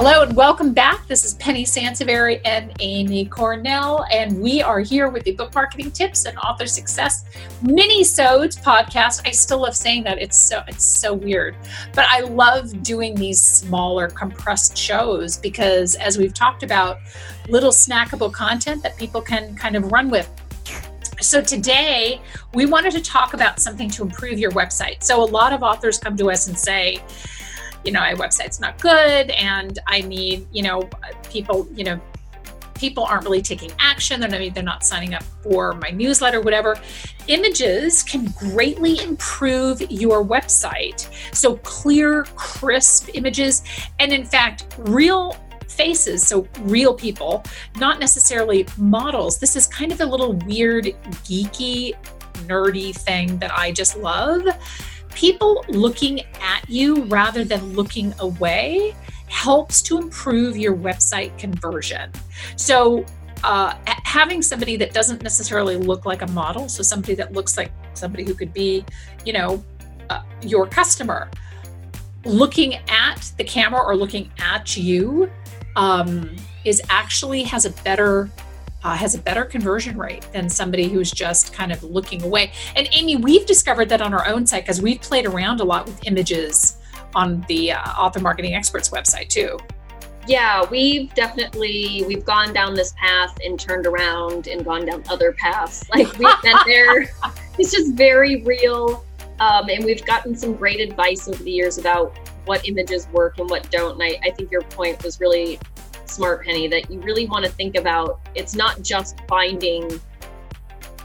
Hello and welcome back. This is Penny Sansevieri and Amy Cornell, and we are here with the book marketing tips and author success mini-sodes podcast. I still love saying that. It's so it's so weird. But I love doing these smaller compressed shows because as we've talked about, little snackable content that people can kind of run with. So today we wanted to talk about something to improve your website. So a lot of authors come to us and say, you know, my website's not good and I need, you know, people, you know, people aren't really taking action. They're not, they're not signing up for my newsletter, whatever. Images can greatly improve your website. So clear, crisp images, and in fact, real faces, so real people, not necessarily models. This is kind of a little weird, geeky, nerdy thing that I just love people looking at you rather than looking away helps to improve your website conversion. So, uh, having somebody that doesn't necessarily look like a model, so somebody that looks like somebody who could be, you know, uh, your customer, looking at the camera or looking at you um, is actually has a better uh, has a better conversion rate than somebody who's just kind of looking away. And Amy, we've discovered that on our own site because we've played around a lot with images on the uh, Author Marketing Experts website too. Yeah, we've definitely we've gone down this path and turned around and gone down other paths. Like we've been there. It's just very real, um, and we've gotten some great advice over the years about what images work and what don't. And I, I think your point was really smart penny that you really want to think about it's not just finding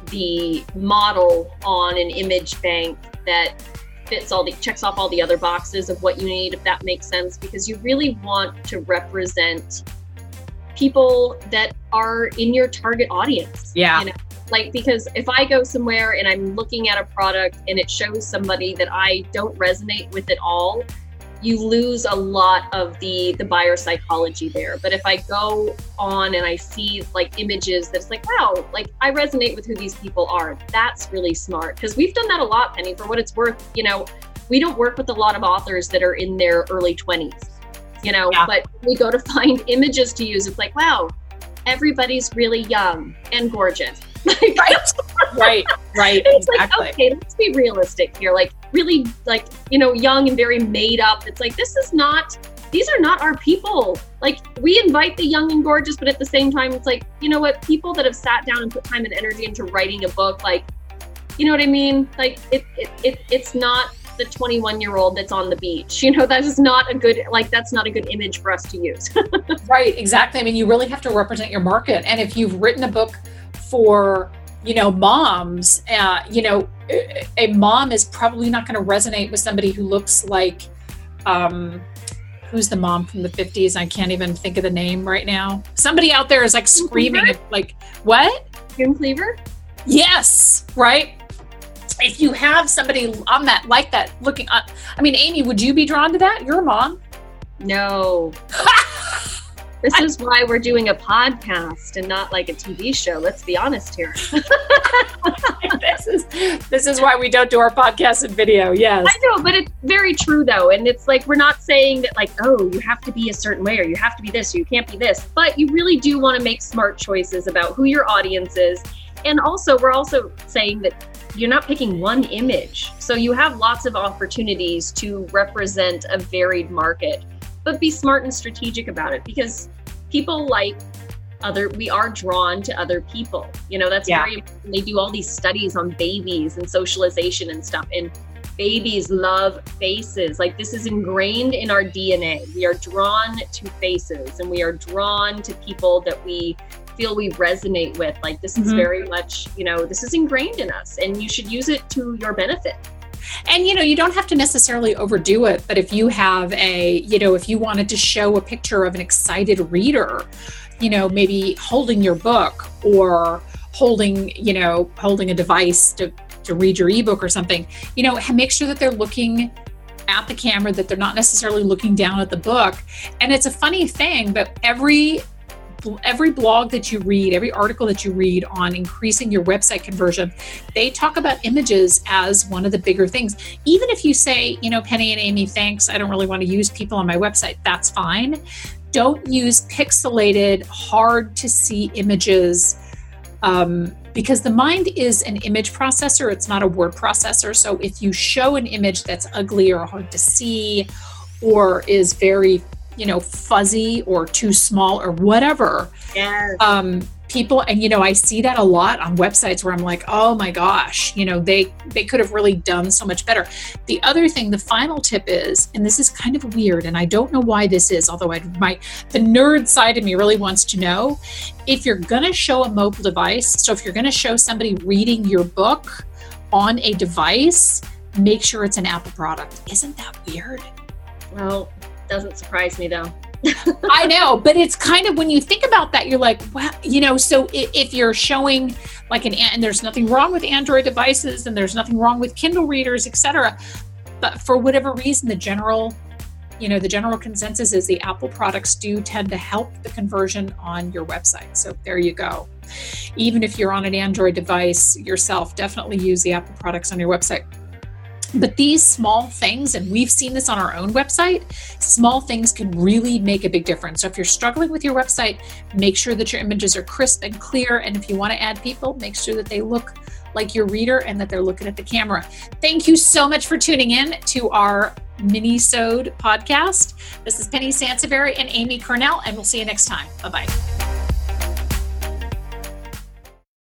the model on an image bank that fits all the checks off all the other boxes of what you need if that makes sense because you really want to represent people that are in your target audience yeah you know? like because if i go somewhere and i'm looking at a product and it shows somebody that i don't resonate with at all you lose a lot of the the buyer psychology there. But if i go on and i see like images that's like wow like i resonate with who these people are that's really smart. Because we've done that a lot penny for what it's worth. You know we don't work with a lot of authors that are in their early 20s you know? Yeah. but we go to find images to use it's like wow everybody's really young and gorgeous. Right, right, right. It's exactly. like, okay, let's be realistic here. Like, really, like, you know, young and very made up. It's like, this is not, these are not our people. Like, we invite the young and gorgeous, but at the same time, it's like, you know what? People that have sat down and put time and energy into writing a book, like, you know what I mean? Like, it, it, it it's not the 21 year old that's on the beach. You know, that is not a good, like, that's not a good image for us to use. right, exactly. I mean, you really have to represent your market. And if you've written a book for you know moms uh, you know a mom is probably not going to resonate with somebody who looks like um, who's the mom from the 50s i can't even think of the name right now. Somebody out there is like screaming like what? June cleaver? Yes right? If you have somebody on that like that looking up i mean amy would you be drawn to that? You're a mom. No This is why we're doing a podcast and not like a TV show. Let's be honest here. this is this is why we don't do our podcast and video. Yes. I know, but it's very true though. And it's like we're not saying that like, oh, you have to be a certain way or you have to be this or you can't be this. But you really do want to make smart choices about who your audience is. And also we're also saying that you're not picking one image. So you have lots of opportunities to represent a varied market but be smart and strategic about it because people like other we are drawn to other people you know that's yeah. very important. they do all these studies on babies and socialization and stuff and babies love faces like this is ingrained in our dna we are drawn to faces and we are drawn to people that we feel we resonate with like this mm-hmm. is very much you know this is ingrained in us and you should use it to your benefit and you know, you don't have to necessarily overdo it, but if you have a, you know, if you wanted to show a picture of an excited reader, you know, maybe holding your book or holding, you know, holding a device to to read your ebook or something, you know, make sure that they're looking at the camera that they're not necessarily looking down at the book. And it's a funny thing but every every blog that you read, every article that you read on increasing your website conversion, they talk about images as one of the bigger things. Even if you say, you know, Penny and Amy, thanks, I don't really want to use people on my website, that's fine. don't use pixelated, hard to see images um, because the mind is an image processor, it's not a word processor. So if you show an image that's ugly or hard to see or is very, you know, fuzzy or too small or whatever, yes. um, people and you know i see that a lot on websites where i'm like oh my gosh you know they they could have really done so much better. The other thing the final tip is and this is kind of weird and i don't know why this is although i my the nerd side of me really wants to know if you're going to show a mobile device so if you're going to show somebody reading your book on a device make sure it's an apple product. Isn't that weird? Well doesn't surprise me though I know, but it's kind of when you think about that, you're like, wow, you know. So if, if you're showing like an, and there's nothing wrong with Android devices, and there's nothing wrong with Kindle readers, etc. But for whatever reason, the general, you know, the general consensus is the Apple products do tend to help the conversion on your website. So there you go. Even if you're on an Android device yourself, definitely use the Apple products on your website. But these small things, and we've seen this on our own website, small things can really make a big difference. So if you're struggling with your website, make sure that your images are crisp and clear. And if you want to add people, make sure that they look like your reader and that they're looking at the camera. Thank you so much for tuning in to our mini-sode podcast. This is Penny Sansevieri and Amy Cornell, and we'll see you next time. Bye-bye.